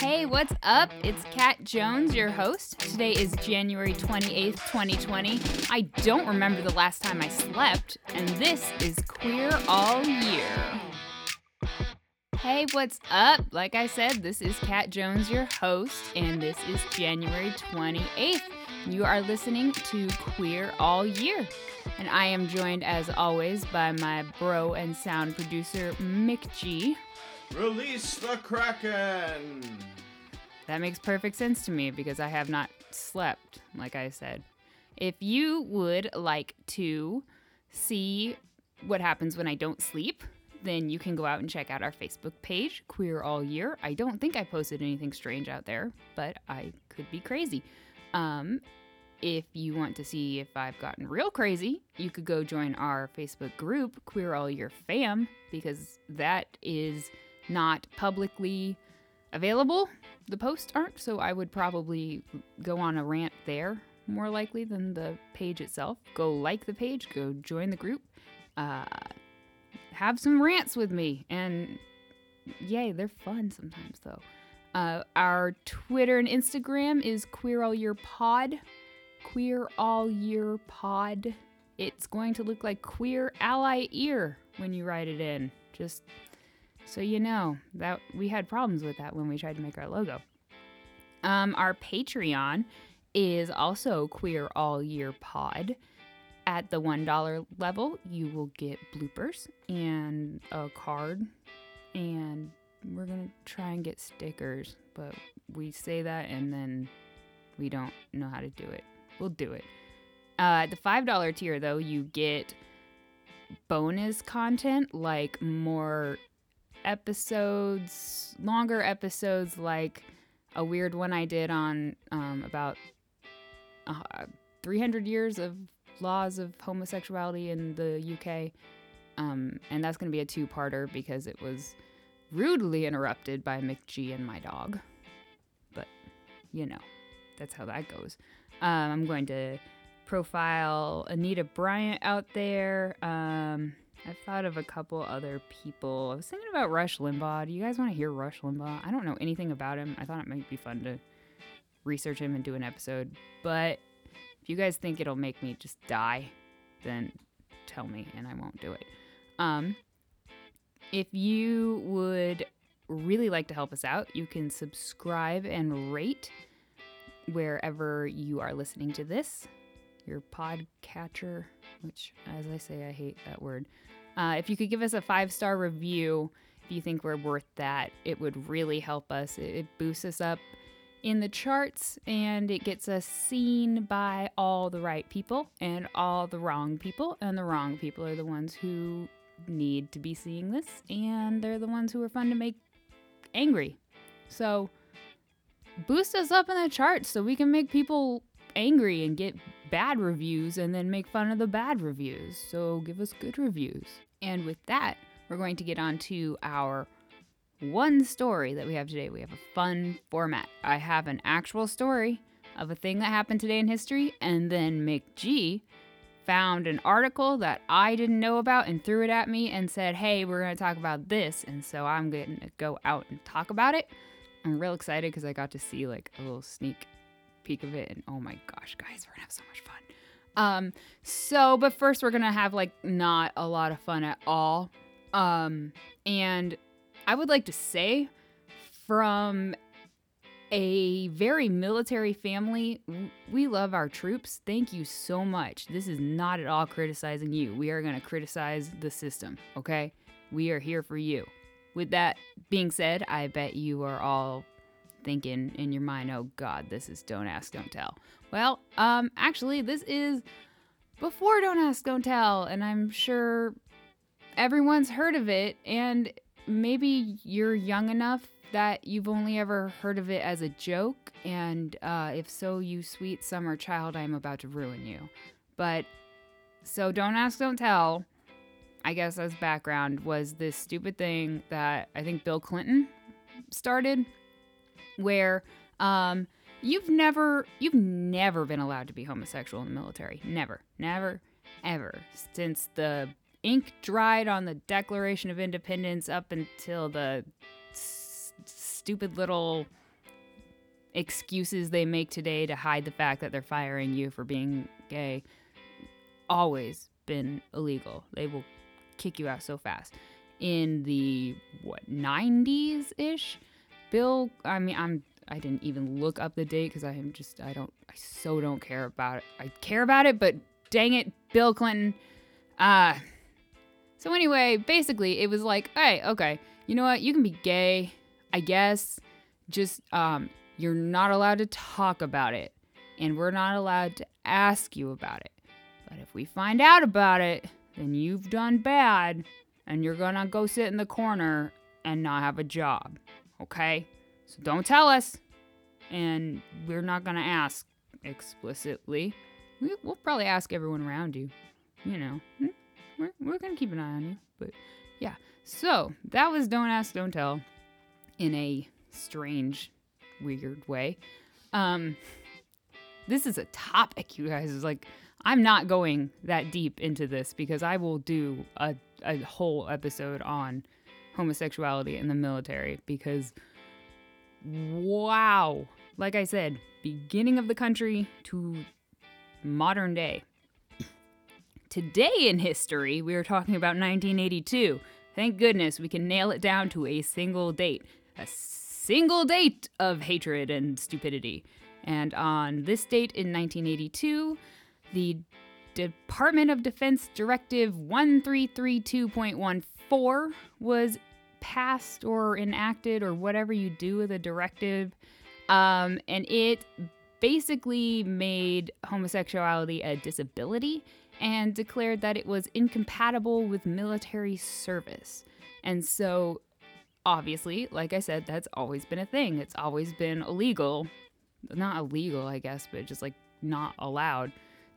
Hey, what's up? It's Cat Jones, your host. Today is January 28th, 2020. I don't remember the last time I slept, and this is Queer All Year. Hey, what's up? Like I said, this is Cat Jones, your host, and this is January 28th. You are listening to Queer All Year. And I am joined, as always, by my bro and sound producer, McG. Release the Kraken! That makes perfect sense to me because I have not slept, like I said. If you would like to see what happens when I don't sleep, then you can go out and check out our Facebook page, Queer All Year. I don't think I posted anything strange out there, but I could be crazy. Um, if you want to see if I've gotten real crazy, you could go join our Facebook group, Queer All Year Fam, because that is not publicly available. The posts aren't, so I would probably go on a rant there more likely than the page itself. Go like the page, go join the group, uh, have some rants with me, and yay, they're fun sometimes though. Uh, our Twitter and Instagram is Queer All Year Pod. Queer All Year Pod. It's going to look like Queer Ally Ear when you write it in. Just so you know that we had problems with that when we tried to make our logo. Um, our Patreon is also Queer All Year Pod. At the $1 level, you will get bloopers and a card, and we're going to try and get stickers, but we say that and then we don't know how to do it. We'll do it. Uh, at the $5 tier, though, you get bonus content like more episodes, longer episodes, like a weird one I did on um, about uh, 300 years of laws of homosexuality in the UK. Um, and that's going to be a two parter because it was rudely interrupted by G and my dog. But, you know, that's how that goes. Um, I'm going to profile Anita Bryant out there. Um, I've thought of a couple other people. I was thinking about Rush Limbaugh. Do you guys want to hear Rush Limbaugh? I don't know anything about him. I thought it might be fun to research him and do an episode. But if you guys think it'll make me just die, then tell me and I won't do it. Um, if you would really like to help us out, you can subscribe and rate wherever you are listening to this, your podcatcher, which, as I say, I hate that word. Uh, if you could give us a five star review, if you think we're worth that, it would really help us. It, it boosts us up in the charts and it gets us seen by all the right people and all the wrong people. And the wrong people are the ones who need to be seeing this, and they're the ones who are fun to make angry. So, boost us up in the charts so we can make people angry and get bad reviews and then make fun of the bad reviews. So give us good reviews. And with that, we're going to get on to our one story that we have today. We have a fun format. I have an actual story of a thing that happened today in history, and then Mick G found an article that I didn't know about and threw it at me and said, Hey, we're going to talk about this. And so I'm going to go out and talk about it. I'm real excited because I got to see like a little sneak peek of it, and oh my gosh, guys, we're gonna have so much fun. Um, so, but first, we're gonna have like not a lot of fun at all. Um, and I would like to say, from a very military family, we love our troops. Thank you so much. This is not at all criticizing you. We are gonna criticize the system, okay? We are here for you. With that being said, I bet you are all thinking in your mind, oh God, this is Don't Ask, Don't Tell. Well, um, actually, this is before Don't Ask, Don't Tell, and I'm sure everyone's heard of it, and maybe you're young enough that you've only ever heard of it as a joke, and uh, if so, you sweet summer child, I'm about to ruin you. But so Don't Ask, Don't Tell I guess as background, was this stupid thing that I think Bill Clinton started, where um, you've never you've never been allowed to be homosexual in the military. Never, never, ever since the ink dried on the Declaration of Independence up until the s- stupid little excuses they make today to hide the fact that they're firing you for being gay always been illegal. They will kick you out so fast. In the what 90s ish, Bill. I mean, I'm. I didn't even look up the date because I am just. I don't. I so don't care about it. I care about it, but dang it, Bill Clinton. Uh. So anyway, basically, it was like, hey, okay, you know what? You can be gay, I guess. Just um, you're not allowed to talk about it, and we're not allowed to ask you about it. But if we find out about it, then you've done bad and you're gonna go sit in the corner and not have a job. Okay? So don't tell us. And we're not gonna ask explicitly. We, will probably ask everyone around you. You know, hmm, we're, we're gonna keep an eye on you. But yeah. So that was Don't Ask, Don't Tell in a strange, weird way. Um, this is a topic, you guys. Is like, I'm not going that deep into this because I will do a, a whole episode on homosexuality in the military because wow. Like I said, beginning of the country to modern day. Today in history, we are talking about 1982. Thank goodness we can nail it down to a single date. A single date of hatred and stupidity. And on this date in 1982, the Department of Defense Directive 1332.14 was passed or enacted or whatever you do with a directive. Um, and it basically made homosexuality a disability and declared that it was incompatible with military service. And so, obviously, like I said, that's always been a thing. It's always been illegal. Not illegal, I guess, but just like not allowed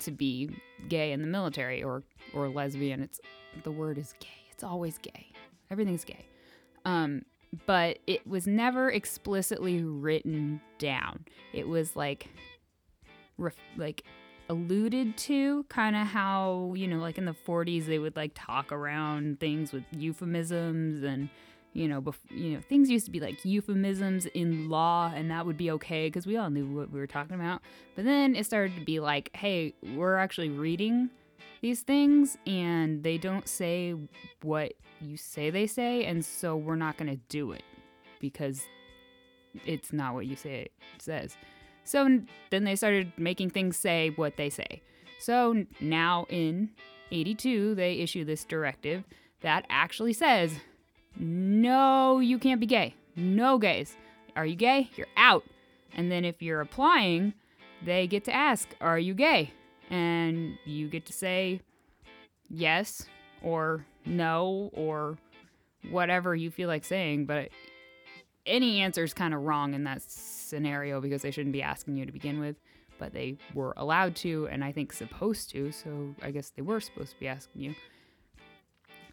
to be gay in the military or or lesbian. It's the word is gay. It's always gay. Everything's gay. Um, but it was never explicitly written down. It was like ref- like alluded to kind of how, you know, like in the 40s they would like talk around things with euphemisms and you know, bef- you know, things used to be like euphemisms in law, and that would be okay because we all knew what we were talking about. But then it started to be like, hey, we're actually reading these things, and they don't say what you say they say, and so we're not gonna do it because it's not what you say it says. So then they started making things say what they say. So now in 82, they issue this directive that actually says no, you can't be gay. No gays. Are you gay? You're out. And then if you're applying, they get to ask, Are you gay? And you get to say yes or no or whatever you feel like saying. But any answer is kind of wrong in that scenario because they shouldn't be asking you to begin with. But they were allowed to, and I think supposed to. So I guess they were supposed to be asking you.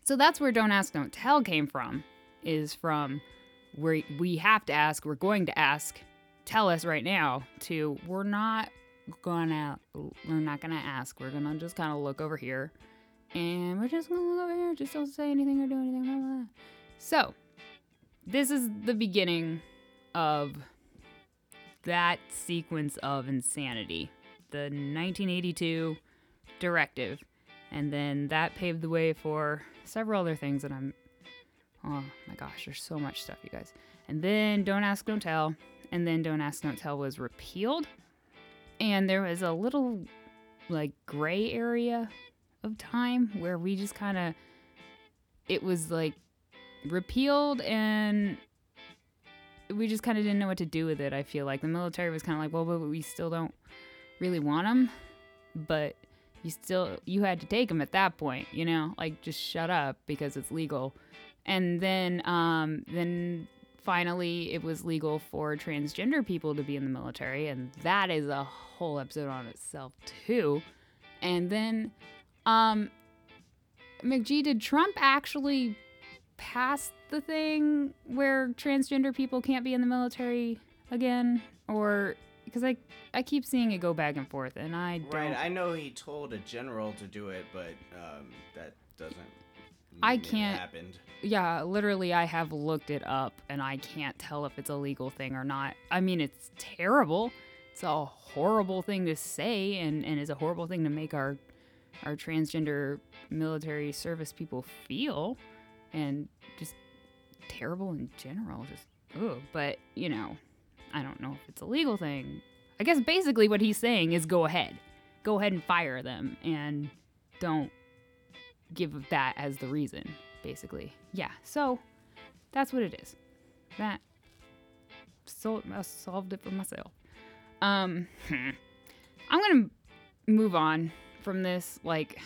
So that's where Don't Ask, Don't Tell came from, is from where we have to ask, we're going to ask, tell us right now, to we're not gonna, we're not gonna ask, we're gonna just kind of look over here, and we're just gonna look over here, just don't say anything or do anything. Blah, blah. So, this is the beginning of that sequence of insanity. The 1982 directive. And then that paved the way for several other things that I'm. Oh my gosh, there's so much stuff, you guys. And then Don't Ask, Don't Tell. And then Don't Ask, Don't Tell was repealed. And there was a little, like, gray area of time where we just kind of. It was like repealed and we just kind of didn't know what to do with it. I feel like the military was kind of like, well, but we still don't really want them, but you still you had to take them at that point, you know, like just shut up because it's legal. And then um, then finally it was legal for transgender people to be in the military, and that is a whole episode on itself too. And then um, McG, did Trump actually pass the thing where transgender people can't be in the military again, or because I I keep seeing it go back and forth, and I don't. Right, I know he told a general to do it, but um, that doesn't I can't- Happened. Yeah, literally, I have looked it up and I can't tell if it's a legal thing or not. I mean, it's terrible. It's a horrible thing to say and, and is a horrible thing to make our our transgender military service people feel and just terrible in general. Just ugh. But, you know, I don't know if it's a legal thing. I guess basically what he's saying is go ahead. Go ahead and fire them and don't give that as the reason, basically. Yeah, so that's what it is. That so I solved it for myself. Um, I'm gonna move on from this. Like,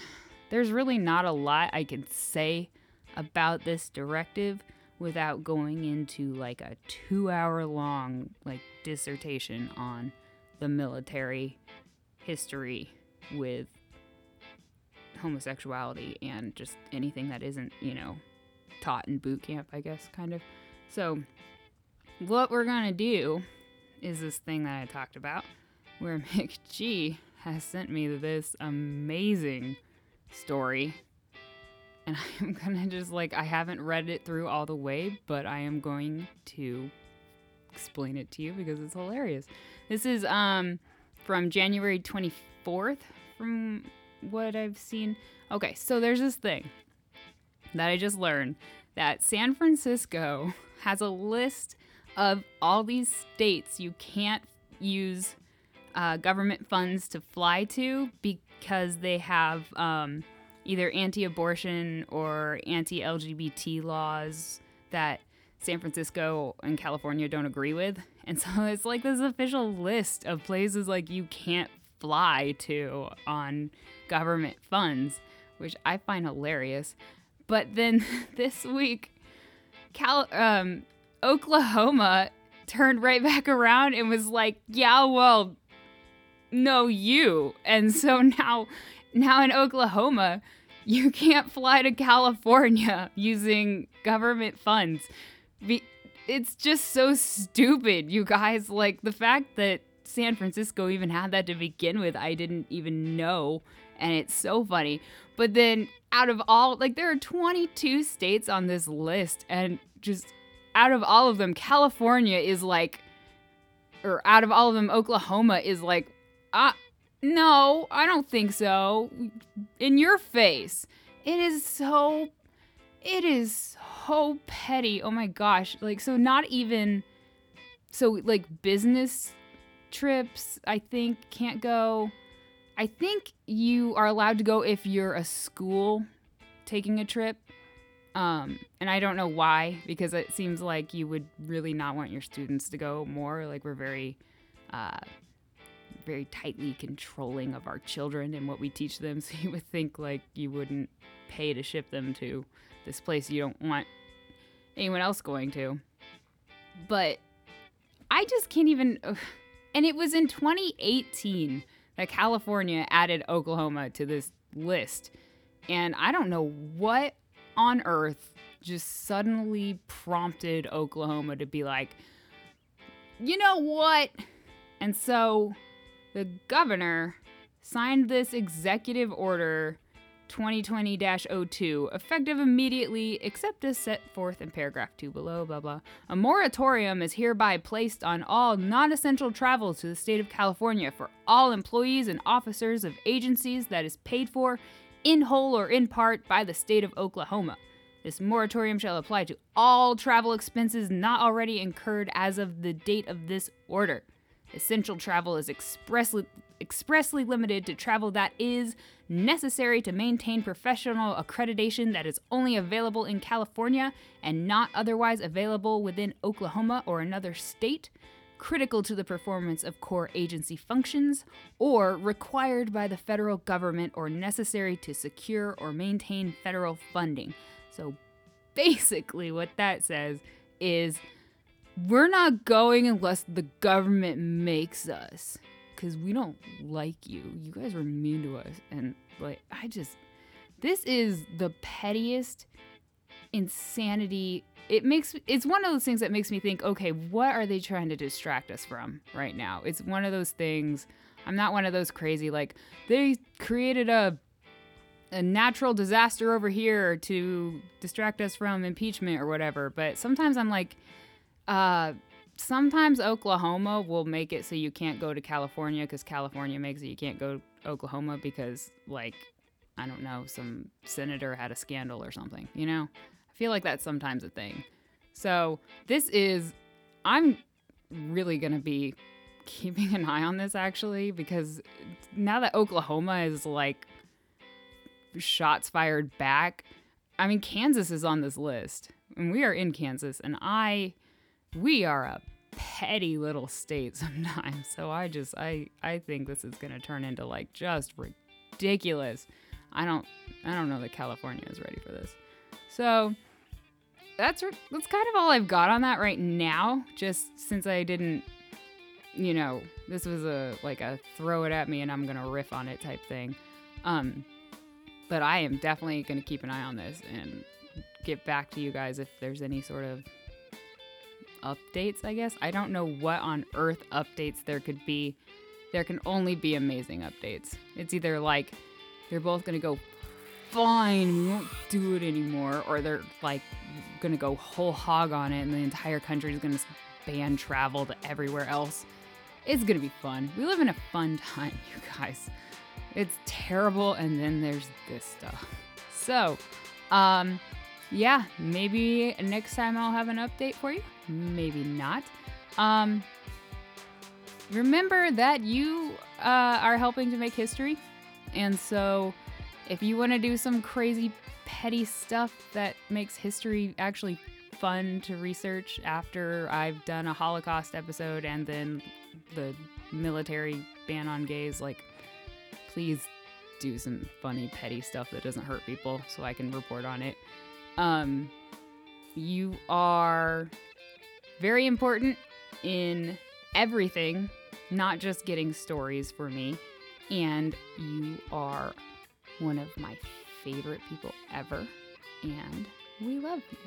there's really not a lot I can say about this directive without going into like a two hour long like dissertation on the military history with homosexuality and just anything that isn't, you know, taught in boot camp, I guess, kind of. So, what we're gonna do is this thing that I talked about, where McG has sent me this amazing story. And I'm gonna just like, I haven't read it through all the way, but I am going to explain it to you because it's hilarious. This is um from January 24th, from what I've seen. Okay, so there's this thing that I just learned that San Francisco has a list of all these states you can't use uh, government funds to fly to because they have um, either anti abortion or anti LGBT laws that San Francisco and California don't agree with. And so it's like this official list of places like you can't fly to on government funds, which I find hilarious. But then this week, Cal- um, Oklahoma turned right back around and was like, "Yeah, well, no, you." And so now, now in Oklahoma, you can't fly to California using government funds. Be- it's just so stupid, you guys. Like the fact that San Francisco even had that to begin with, I didn't even know. And it's so funny. But then out of all, like, there are 22 states on this list, and just out of all of them, California is like, or out of all of them, Oklahoma is like, ah, no, I don't think so. In your face. It is so, it is so petty. Oh my gosh. Like, so not even, so like business trips, I think, can't go. I think you are allowed to go if you're a school taking a trip. Um, and I don't know why, because it seems like you would really not want your students to go more. Like we're very, uh, very tightly controlling of our children and what we teach them. So you would think like you wouldn't pay to ship them to this place you don't want anyone else going to. But I just can't even. And it was in 2018 that California added Oklahoma to this list. And I don't know what on earth just suddenly prompted Oklahoma to be like, you know what? And so the governor signed this executive order 2020 02, effective immediately, except as set forth in paragraph 2 below, blah blah. A moratorium is hereby placed on all non essential travel to the state of California for all employees and officers of agencies that is paid for, in whole or in part, by the state of Oklahoma. This moratorium shall apply to all travel expenses not already incurred as of the date of this order. Essential travel is expressly expressly limited to travel that is necessary to maintain professional accreditation that is only available in California and not otherwise available within Oklahoma or another state, critical to the performance of core agency functions, or required by the federal government or necessary to secure or maintain federal funding. So basically, what that says is we're not going unless the government makes us because we don't like you. You guys were mean to us. And like, I just, this is the pettiest insanity. It makes, it's one of those things that makes me think, okay, what are they trying to distract us from right now? It's one of those things. I'm not one of those crazy, like, they created a a natural disaster over here to distract us from impeachment or whatever. But sometimes I'm like, uh, sometimes Oklahoma will make it so you can't go to California because California makes it you can't go to Oklahoma because, like, I don't know, some senator had a scandal or something, you know? I feel like that's sometimes a thing. So this is, I'm really going to be keeping an eye on this actually because now that Oklahoma is like shots fired back, I mean, Kansas is on this list and we are in Kansas and I, we are a petty little state sometimes. So I just, I, I think this is going to turn into like just ridiculous. I don't, I don't know that California is ready for this. So that's that's kind of all I've got on that right now. Just since I didn't, you know, this was a like a throw it at me and I'm gonna riff on it type thing. Um, but I am definitely gonna keep an eye on this and get back to you guys if there's any sort of updates. I guess I don't know what on earth updates there could be. There can only be amazing updates. It's either like they're both gonna go fine, we won't do it anymore, or they're like gonna go whole hog on it and the entire country is gonna ban travel to everywhere else. It's gonna be fun. We live in a fun time, you guys. It's terrible, and then there's this stuff. So, um, yeah, maybe next time I'll have an update for you. Maybe not. Um, remember that you uh, are helping to make history, and so if you want to do some crazy petty stuff that makes history actually fun to research after I've done a Holocaust episode and then the military ban on gays, like, please do some funny, petty stuff that doesn't hurt people so I can report on it. Um, you are very important in everything, not just getting stories for me. And you are one of my favorite people ever, and we love you.